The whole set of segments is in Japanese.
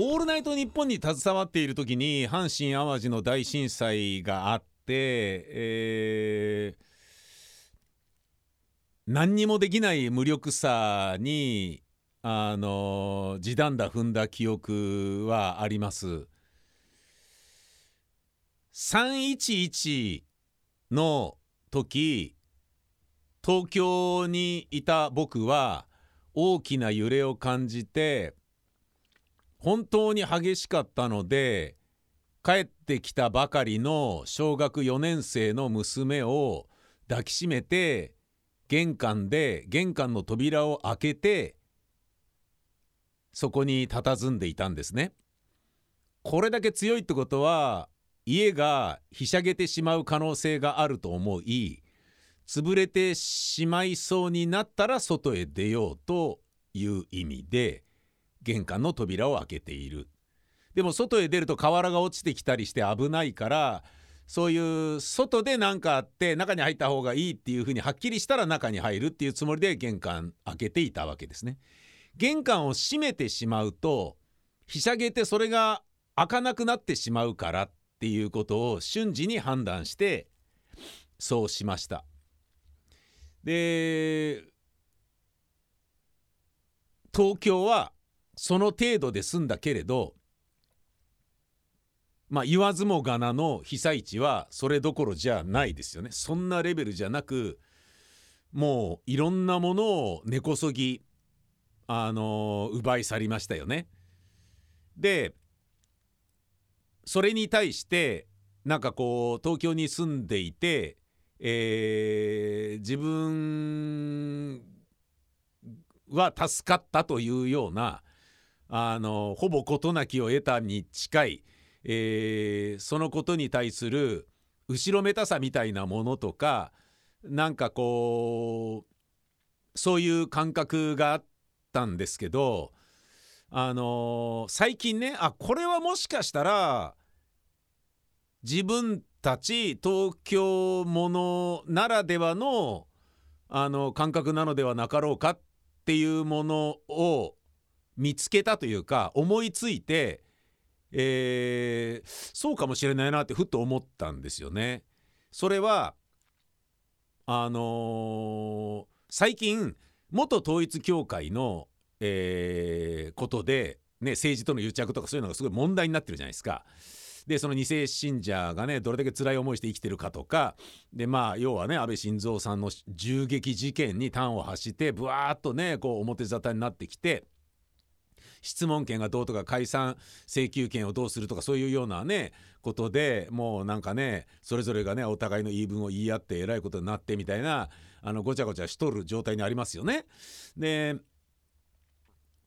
オールナイトニッポン」に携わっている時に阪神・淡路の大震災があって、えー、何にもできない無力さにあの地団打踏んだ記憶はあります。311の時東京にいた僕は大きな揺れを感じて本当に激しかったので帰ってきたばかりの小学4年生の娘を抱きしめて玄関で玄関の扉を開けてそこに佇んでいたんですね。これだけ強いってことは家がひしゃげてしまう可能性があると思い潰れてしまいそうになったら外へ出ようという意味で玄関の扉を開けているでも外へ出ると瓦が落ちてきたりして危ないからそういう外で何かあって中に入った方がいいっていうふうにはっきりしたら中に入るっていうつもりで玄関開けていたわけですね。玄関を閉めてしまうとひしゃげてそれが開かなくなってしまうからっていうことを瞬時に判断してそうしました。で東京はその程度で済んだけれどまあ言わずもがなの被災地はそれどころじゃないですよねそんなレベルじゃなくもういろんなものを根こそぎあの奪い去りましたよね。でそれに対してなんかこう東京に住んでいて、えー、自分は助かったというようなあのほぼ事なきを得たに近い、えー、そのことに対する後ろめたさみたいなものとかなんかこうそういう感覚があったんですけどあのー、最近ねあこれはもしかしたら自分たち東京ものならではのあの感覚なのではなかろうかっていうものを見つけたというか思いついてえー、そうかもしれないなってふっと思ったんですよね。それはあのー、最近元統一教会の、えー、ことで、ね、政治との癒着とかそういうのがすごい問題になってるじゃないですか。でその2世信者がねどれだけ辛い思いして生きてるかとかでまあ要はね安倍晋三さんの銃撃事件に端を発してぶわーっとねこう表沙汰になってきて。質問権がどうとか解散請求権をどうするとかそういうようなねことでもうなんかねそれぞれがねお互いの言い分を言い合ってえらいことになってみたいなあのごちゃごちゃしとる状態にありますよね。で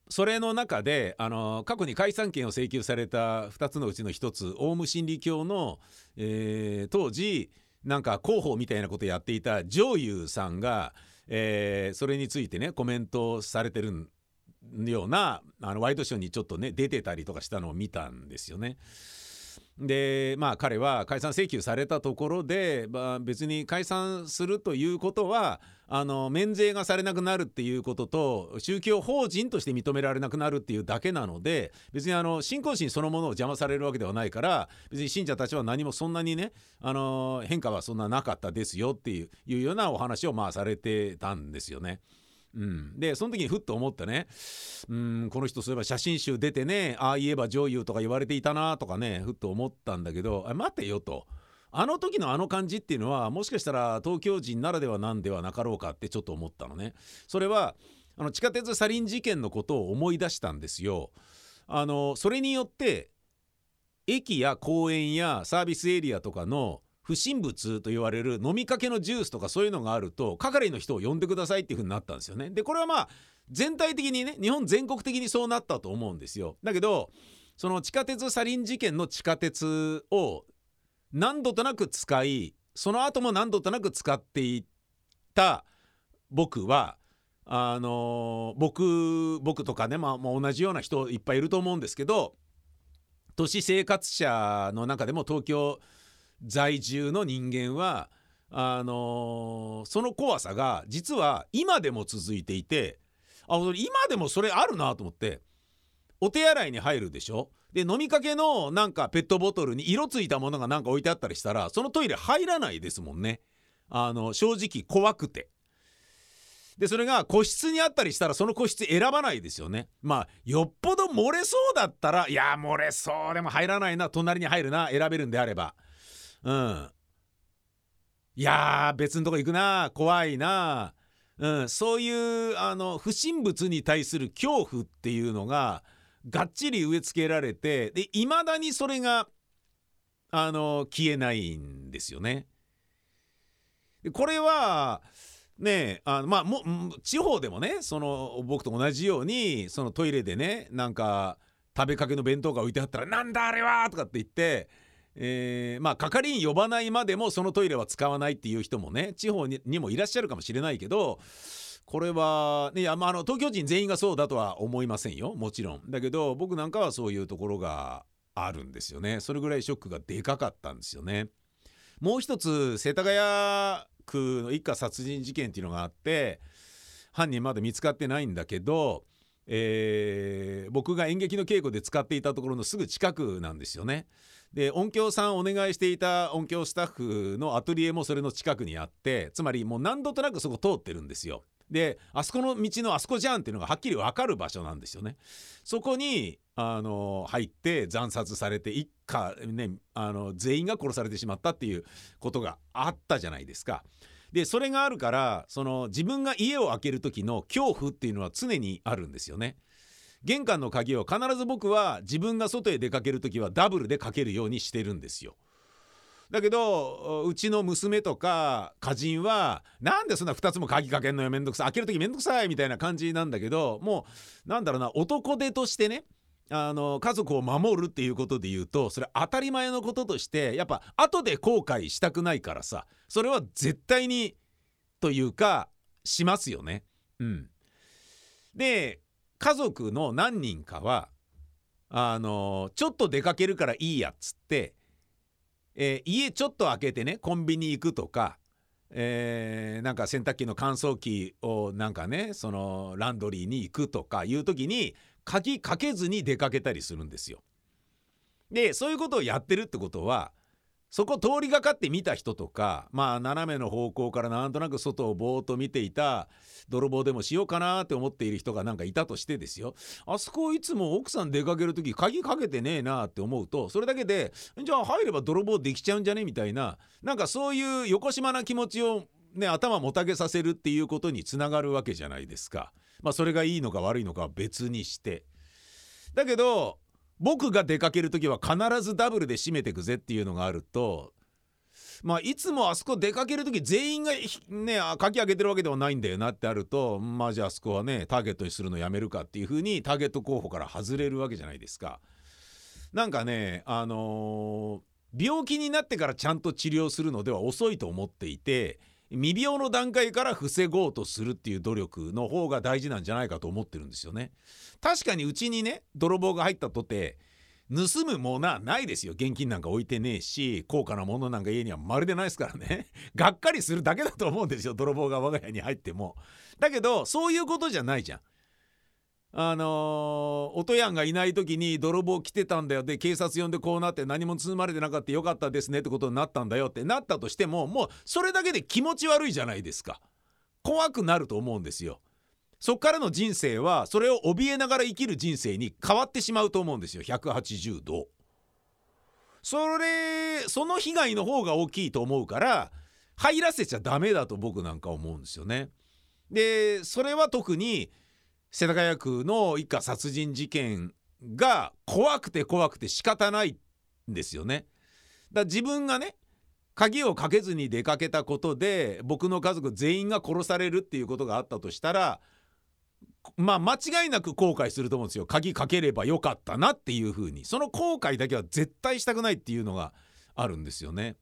それの中であの過去に解散権を請求された2つのうちの1つオウム真理教の、えー、当時なんか広報みたいなことやっていた上優さんが、えー、それについてねコメントされてるんようなあのワイドショーにちょっとね出てたりとかしたのを見たんですよね。でまあ彼は解散請求されたところで、まあ、別に解散するということはあの免税がされなくなるっていうことと宗教法人として認められなくなるっていうだけなので別にあの信仰心そのものを邪魔されるわけではないから別に信者たちは何もそんなにねあの変化はそんななかったですよっていういうようなお話をまあされてたんですよね。うん、でその時にふっと思ってねうんこの人そういえば写真集出てねああ言えば女優とか言われていたなとかねふっと思ったんだけど待てよと。あの時のあの感じっていうのはもしかしたら東京人ならではなんではなかろうかってちょっと思ったのね。それはあの地下鉄サリン事件のことを思い出したんですよ。あのそれによって駅や公園やサービスエリアとかの不審物と言われる飲みかけのジュースとかそういうのがあると係の人を呼んでくださいっていう風になったんですよね。でこれはまあ全体的にね日本全国的にそうなったと思うんですよ。だけどその地下鉄サリン事件の地下鉄を何度となく使いその後も何度となく使っていた僕はあの僕僕とかね、まあ、もう同じような人いっぱいいると思うんですけど都市生活者の中でも東京在住の人間はあのー、その怖さが実は今でも続いていてあ今でもそれあるなと思ってお手洗いに入るでしょ？で飲みかけのなんかペットボトルに色ついたものがなんか置いてあったりしたらそのトイレ入らないですもんね。あの正直怖くて。でそれが個室にあったりしたらその個室選ばないですよね。まあよっぽど漏れそうだったらいや漏れそうでも入らないな隣に入るな選べるんであれば。うんいや別のとこ行くな怖いなうん、そういうあの不審物に対する恐怖っていうのががっちり植え付けられてで未だにそれがあの消えないんですよね。これはねあのまあも地方でもねその僕と同じようにそのトイレでねなんか食べかけの弁当が置いてあったら「なんだあれは!」とかって言ってえー、まあ係員呼ばないまでもそのトイレは使わないっていう人もね地方にもいらっしゃるかもしれないけどこれはね、まあ、あの東京人全員がそうだとは思いませんよ。もちろん。だけど僕なんかはそういうところがあるんですよね。それぐらいショックがでかかったんですよね。もう一つ世田谷区の一家殺人事件っていうのがあって犯人まだ見つかってないんだけどえー、僕が演劇の稽古で使っていたところのすぐ近くなんですよね。で音響さんお願いしていた音響スタッフのアトリエもそれの近くにあってつまりもう何度となくそこ通ってるんですよ。であそこの道のあそこじゃんっていうのがはっきり分かる場所なんですよね。そこにあの入って惨殺されて一家、ね、あの全員が殺されてしまったっていうことがあったじゃないですか。でそれがあるからその自分が家を開ける時の恐怖っていうのは常にあるんですよね。玄関の鍵を必ず僕は自分が外へ出かける時はダブルでかけるようにしてるんですよ。だけどうちの娘とか家人はなんでそんな2つも鍵かけんのよめんどくさい開ける時めんどくさいみたいな感じなんだけどもうなんだろうな男手としてねあの家族を守るっていうことで言うとそれ当たり前のこととしてやっぱ後で後悔したくないからさそれは絶対にというかしますよね。うん、で家族の何人かはあのちょっと出かけるからいいやっつって、えー、家ちょっと開けてねコンビニ行くとか、えー、なんか洗濯機の乾燥機をなんかねそのランドリーに行くとかいう時に鍵かけずに出かけたりするんですよ。でそういうことをやってるってことはそこ通りがかって見た人とかまあ斜めの方向からなんとなく外をぼーっと見ていた泥棒でもしようかなって思っている人がなんかいたとしてですよあそこいつも奥さん出かける時鍵かけてねえなって思うとそれだけでじゃあ入れば泥棒できちゃうんじゃねみたいななんかそういうよこしまな気持ちをね頭もたげさせるっていうことにつながるわけじゃないですか。まあそれがいいのか悪いのかは別にして。だけど僕が出かける時は必ずダブルで締めてくぜっていうのがあるとまあいつもあそこ出かける時全員がね鍵開けてるわけではないんだよなってあるとまあじゃああそこはねターゲットにするのやめるかっていう風にターゲット候補から外れるわけじゃないですか。なんかねあのー、病気になってからちゃんと治療するのでは遅いと思っていて未病の段階から防ごうとするっていう努力の方が大事なんじゃないかと思ってるんですよね。確かにうちにね泥棒が入ったとて盗むものはないですよ。現金なんか置いてねえし高価なものなんか家にはまるでないですからね。がっかりするだけだと思うんですよ。泥棒が我が家に入っても。だけどそういうことじゃないじゃん。あのー、音やんがいない時に泥棒来てたんだよ。で警察呼んでこうなって何も盗まれてなかったよかったですねってことになったんだよって。なったとしてももうそれだけで気持ち悪いじゃないですか。怖くなると思うんですよ。そっからの人生はそれを怯えながら生きる人生に変わってしまうと思うんですよ。180度。それその被害の方が大きいと思うから入らせちゃダメだと僕なんか思うんですよね。でそれは特に世田谷区の一家殺人事件が怖くて怖くて仕方ないんですよね。だ自分がね鍵をかけずに出かけたことで僕の家族全員が殺されるっていうことがあったとしたらまあ間違いなく後悔すると思うんですよ鍵かければよかったなっていう風にその後悔だけは絶対したくないっていうのがあるんですよね。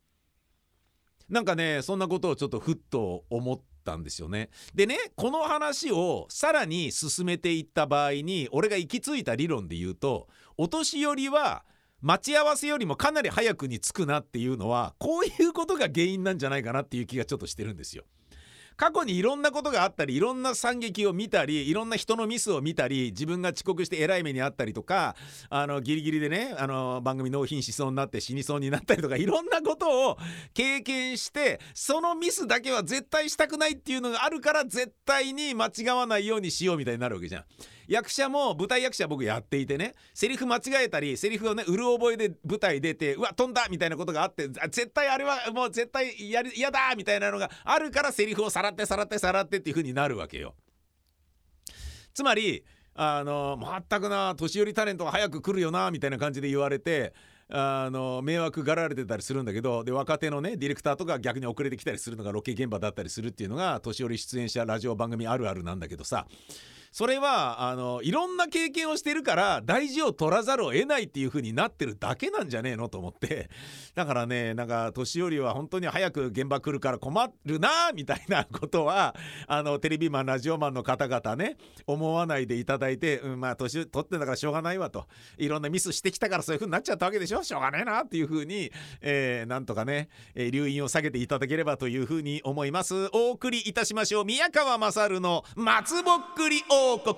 なんかねそんなことをちょっとふっと思っったんですよね。でねこの話をさらに進めていった場合に俺が行き着いた理論で言うとお年寄りは待ち合わせよりもかなり早くに着くなっていうのはこういうことが原因なんじゃないかなっていう気がちょっとしてるんですよ。過去にいろんなことがあったりいろんな惨劇を見たりいろんな人のミスを見たり自分が遅刻してえらい目にあったりとかあのギリギリでねあの番組納品しそうになって死にそうになったりとかいろんなことを経験してそのミスだけは絶対したくないっていうのがあるから絶対に間違わないようにしようみたいになるわけじゃん。役者も舞台役者僕やっていてねセリフ間違えたりセリフをねうる覚えで舞台出てうわ飛んだみたいなことがあって絶対あれはもう絶対嫌だみたいなのがあるからセリフをさらってさらってさらってっていう風になるわけよ。つまりあの全くな年寄りタレントが早く来るよなみたいな感じで言われてあの迷惑がられてたりするんだけどで若手のねディレクターとか逆に遅れてきたりするのがロケ現場だったりするっていうのが年寄り出演者ラジオ番組あるあるなんだけどさそれはあのいろんな経験をしてるから大事を取らざるを得ないっていう風になってるだけなんじゃねえのと思って。だからねなんか年寄りは本当に早く現場来るから困るなみたいなことはあのテレビマンラジオマンの方々ね思わないでいただいて、うん、まあ年取ってんだからしょうがないわと。いろんなミスしてきたからそういう風になっちゃったわけでしょ。しょうがねえなっていう風に、えー、なんとかね、えー、留飲を下げていただければという風に思います。お送りいたしましょう。宮川勝の松ぼっくり王国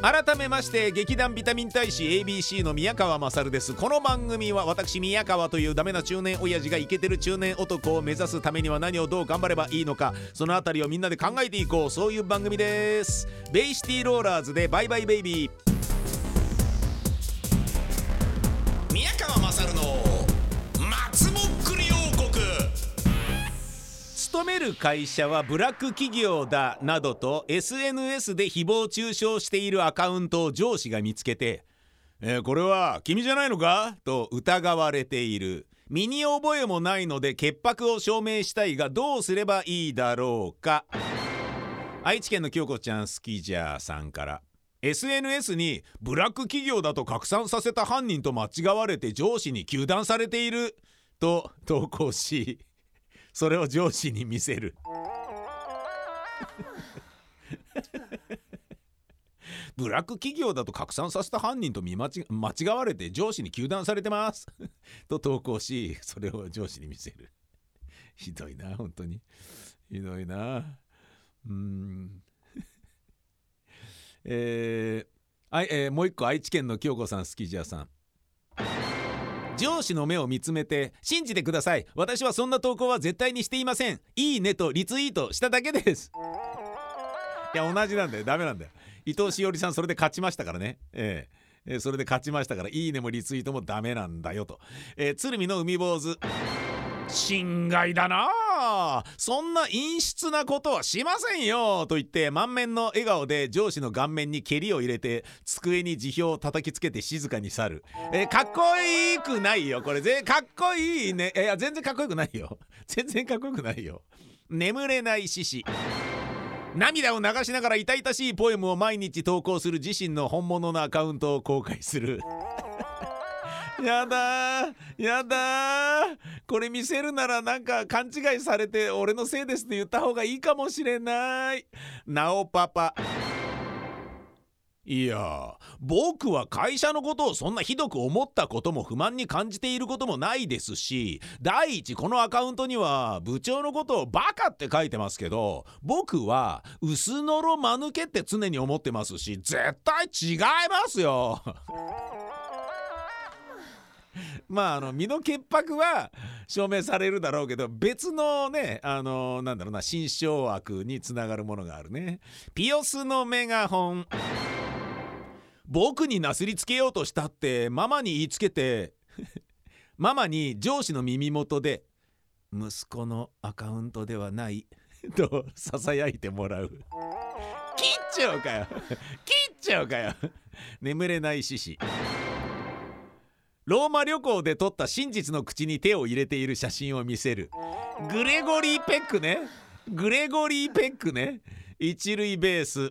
改めまして劇団ビタミン大使 ABC の宮川勝です。この番組は私宮川というダメな中年親父がイケてる中年男を目指すためには何をどう頑張ればいいのかそのあたりをみんなで考えていこう。そういう番組です。ベイシティローラーズでバイバイベイビー。宮川勝の勤める会社はブラック企業だなどと SNS で誹謗中傷しているアカウントを上司が見つけて「えー、これは君じゃないのか?」と疑われている身に覚えもないので潔白を証明したいがどうすればいいだろうか愛知県の京子ちゃん好きじゃさんから SNS にブラック企業だと拡散させた犯人と間違われて上司に糾弾されていると投稿しそれを上司に見せる。ブラック企業だと拡散させた犯人と見間違間違われて上司に糾弾されてます。と投稿しそれを上司に見せる。ひどいな本当に。ひどいな。うん。えーあいえー、もう一個愛知県の京子さん好きじゃさん。上司の目を見つめて信じてください。私はそんな投稿は絶対にしていません。いいねとリツイートしただけです。いや同じなんだよ。ダメなんだよ。伊藤詩織さんそれで勝ちましたからね。ええ。え、それで勝ちましたからいいねもリツイートもダメなんだよと、えー、鶴見の海坊主。侵害だな。そんな陰湿なことはしませんよと言って満面の笑顔で上司の顔面に蹴りを入れて机に辞表を叩きつけて静かに去る。えかっこいいくないよこれぜ。かっこいいね。いや全然かっこよくないよ。全然かっこよくないよ。眠れない獅子。涙を流しながら痛々しいポエムを毎日投稿する自身の本物のアカウントを公開する。やだやだこれ見せるならなんか勘違いされて俺のせいですって言った方がいいかもしれない。なおパパ。いや僕は会社のことをそんなひどく思ったことも不満に感じていることもないですし第一このアカウントには部長のことをバカって書いてますけど僕は薄のろ間抜けって常に思ってますし絶対違いますよ。まああの身の潔白は証明されるだろうけど別のねあのなんだろうな心象悪につながるものがあるね。ピオスのメガホン。僕になすりつけようとしたってママに言いつけて ママに上司の耳元で息子のアカウントではない とささやいてもらう。切っちゃうかよ。切っちゃうかよ。眠れない獅子。ローマ旅行で撮った真実の口に手を入れている写真を見せる。グレゴリー・ペックね。グレゴリー・ペックね。一塁ベース。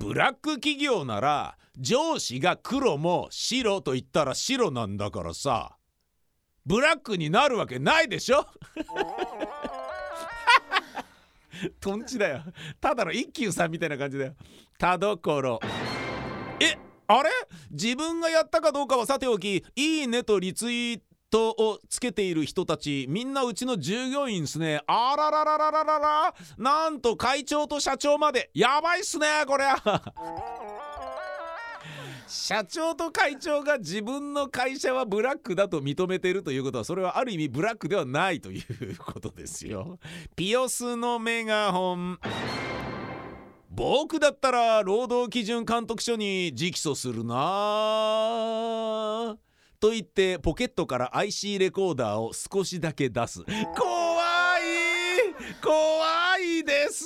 ブラック企業なら上司が黒も白と言ったら白なんだからさ。ブラックになるわけないでしょ。とんちだよ。ただの一休さんみたいな感じだよ。田所。え？あれ？自分がやったかどうかはさておき「いいね」とリツイートをつけている人たちみんなうちの従業員ですね。あららららららら。なんと会長と社長まで。やばいっすねこりゃ。社長と会長が自分の会社はブラックだと認めているということはそれはある意味ブラックではないということですよ。ピオスのメガホン。僕だったら労働基準監督署に直訴するな。と言ってポケットから IC レコーダーを少しだけ出す。怖い！怖いです！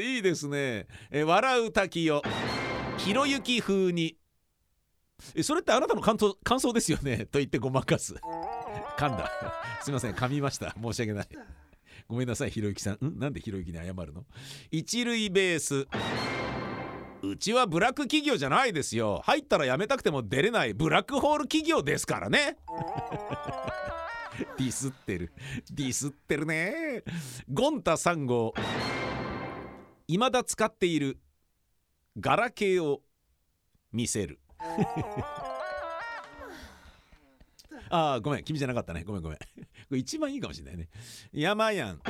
いいですね。え笑う滝よひろゆき風に。えそれってあなたの感想感想ですよね？と言ってごまかす。噛んだ。すいません。噛みました。申し訳ない。ごめんなさいひろゆきさん。ん？なんでひろゆきに謝るの？一塁ベース。うちはブラック企業じゃないですよ。入ったら辞めたくても出れない。ブラックホール企業ですからね。ディスってる。ディスってるね。ゴンタ3号未だ使っているガラケーを見せる。ああごめん君じゃなかったね。ごめんごめん。これ一番いいかもしれないね。山やん。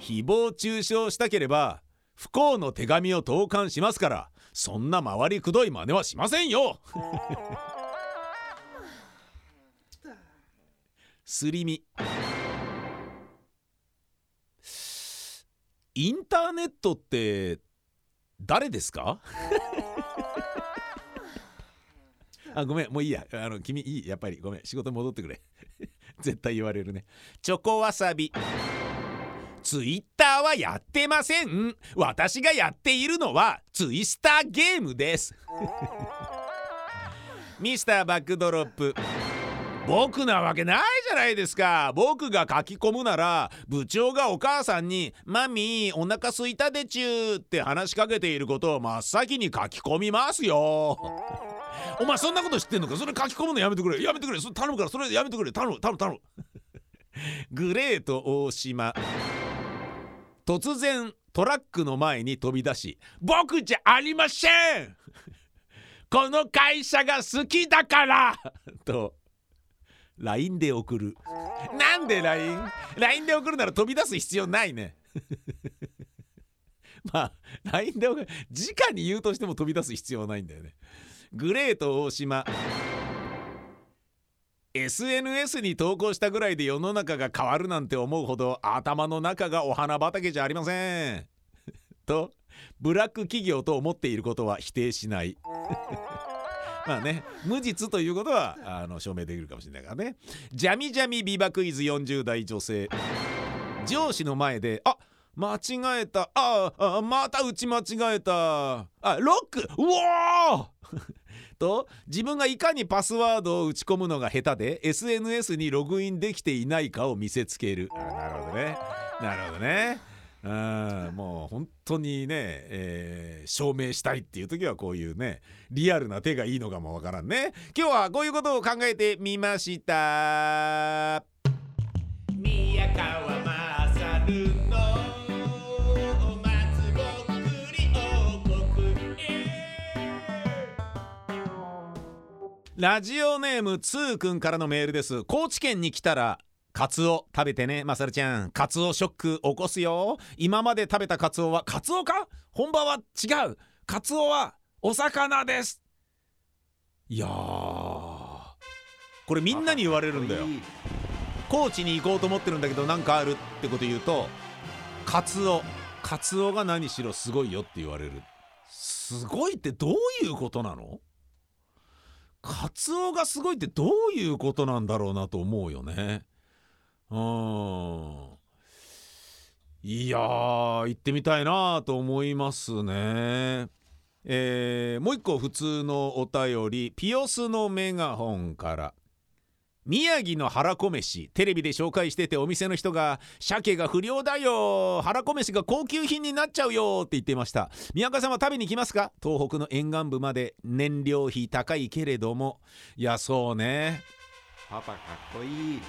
誹謗中傷したければ不幸の手紙を投函しますからそんな回りくどい真似はしませんよ。すり身。インターネットって誰ですか？あごめんもういいや。あの君いいやっぱり。ごめん。仕事戻ってくれ。絶対言われるね。チョコわさび。ツイッターはやってません。私がやっているのはツイスターゲームです。ミスターバックドロップ。僕なわけないじゃないですか。僕が書き込むなら部長がお母さんに「マミーお腹すいたでちゅー」って話しかけていることを真っ先に書き込みますよ。お前そんなこと知ってんのか？それ書き込むのやめてくれ。やめてくれ。それ頼むから。それやめてくれ。頼む頼む頼む。グレート大島。突然トラックの前に飛び出し「僕じゃありませんこの会社が好きだから!」と LINE で送る。なんで LINE?LINE で送るなら飛び出す必要ないね。まあ LINE で直に言うとしても飛び出す必要はないんだよね。グレート大島。SNS に投稿したぐらいで世の中が変わるなんて思うほど頭の中がお花畑じゃありません。とブラック企業と思っていることは否定しない。まあね無実ということはあの証明できるかもしれないからね。ジャミジャミビバクイズ40代女性。上司の前であ間違えた。ああまた打ち間違えた。あロック。うおー！と自分がいかにパスワードを打ち込むのが下手で SNS にログインできていないかを見せつける。あなるほどね。なるほどね。うん。もう本当にね、えー、証明したいっていう時はこういうねリアルな手がいいのかもわからんね。今日はこういうことを考えてみました。宮川勝ラジオネームつーくんからのメールです。高知県に来たらカツオ食べてね。まさるちゃん。カツオショック起こすよ。今まで食べたカツオはカツオか？本場は違う。カツオはお魚です。いやこれみんなに言われるんだよ。高知に行こうと思ってるんだけど何かあるってこと言うとカツオ。カツオが何しろすごいよって言われる。すごいってどういうことなの？カツオがすごいってどういうことなんだろうなと思うよね。うんいや行ってみたいなと思いますね。えー、もう一個普通のお便りピオスのメガホンから宮城の腹こ飯テレビで紹介しててお店の人が「鮭が不良だよ腹こ飯が高級品になっちゃうよ」って言ってました宮川さんは食べに来ますか東北の沿岸部まで燃料費高いけれどもいやそうね。パパかっこいい。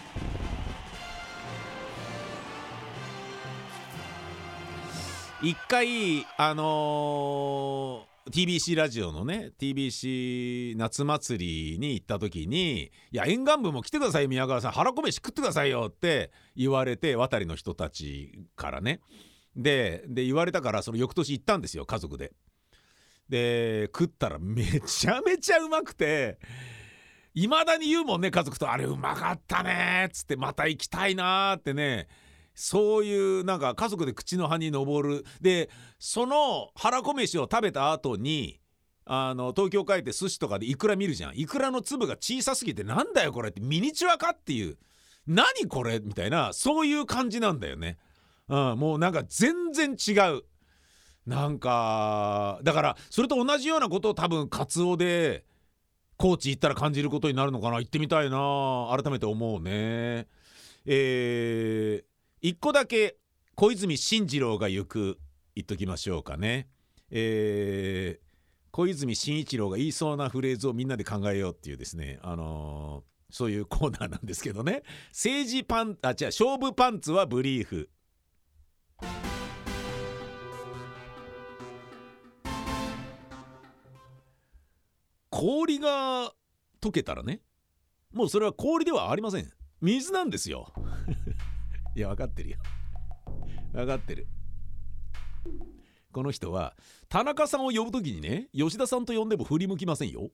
一回あのー TBC ラジオのね TBC 夏祭りに行った時に「いや沿岸部も来てください宮川さん。腹こ飯食ってくださいよ」って言われて渡りの人たちからね。でで言われたからその翌年行ったんですよ家族で。で食ったらめちゃめちゃうまくていまだに言うもんね家族と「あれうまかったね」っつってまた行きたいなってね。そういうなんか家族で口の葉に登る。でその腹こ飯を食べた後にあの東京帰って寿司とかでイクラ見るじゃん。イクラの粒が小さすぎてなんだよこれってミニチュアかっていう。何これみたいなそういう感じなんだよね、うん、もうなんか全然違う。なんかだからそれと同じようなことを多分カツオで高知行ったら感じることになるのかな。行ってみたいな改めて思うね。えー、一個だけ小泉進次郎が行く言っときましょうかね。えー、小泉進一郎が言いそうなフレーズをみんなで考えようっていうですねあのー、そういうコーナーなんですけどね。政治パンあ違う勝負パンツはブリーフ。氷が溶けたらねもうそれは氷ではありません。水なんですよ。いや分かってるよ。分かってる。この人は田中さんを呼ぶ時にね吉田さんと呼んでも振り向きませんよ。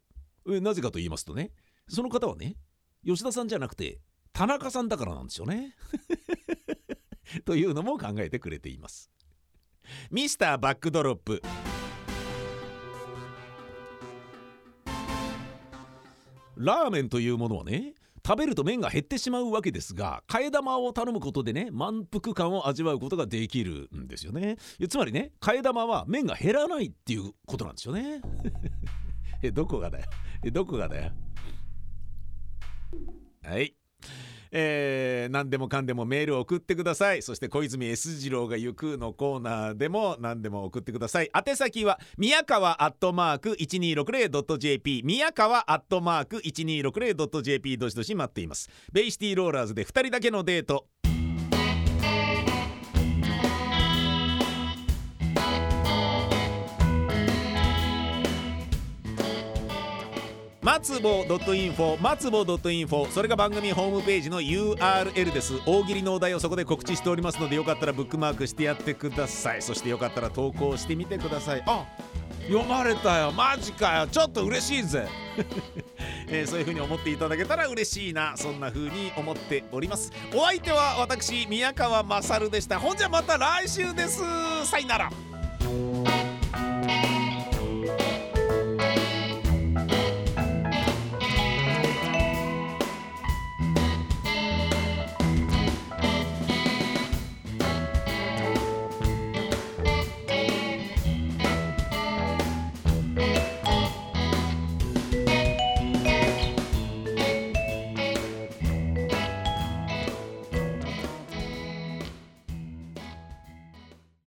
なぜかと言いますとねその方はね吉田さんじゃなくて田中さんだからなんですよね。というのも考えてくれています。ミスターバックドロップ。ラーメンというものはね食べると麺が減ってしまうわけですが替え玉を頼むことでね満腹感を味わうことができるんですよね。つまりね替え玉は麺が減らないっていうことなんですよね。えどこがだよ。えどこがだよ。はい。えー、何でもかんでもメールを送ってください。そして小泉 S 次郎が行くのコーナーでも何でも送ってください。宛先は宮川アットマーク 1260.jp 宮川アットマーク 1260.jp どしどし待っています。ベイシティローラーズで2人だけのデート。松ぼ .info 松ぼ .info それが番組ホームページの URL です。大喜利のお題をそこで告知しておりますのでよかったらブックマークしてやってください。そしてよかったら投稿してみてください。あ読まれたよ。マジかよ。ちょっと嬉しいぜ。えー、そういう風に思っていただけたら嬉しいな。そんな風に思っております。お相手は私宮川勝でした。ほんじゃまた来週です。さよなら。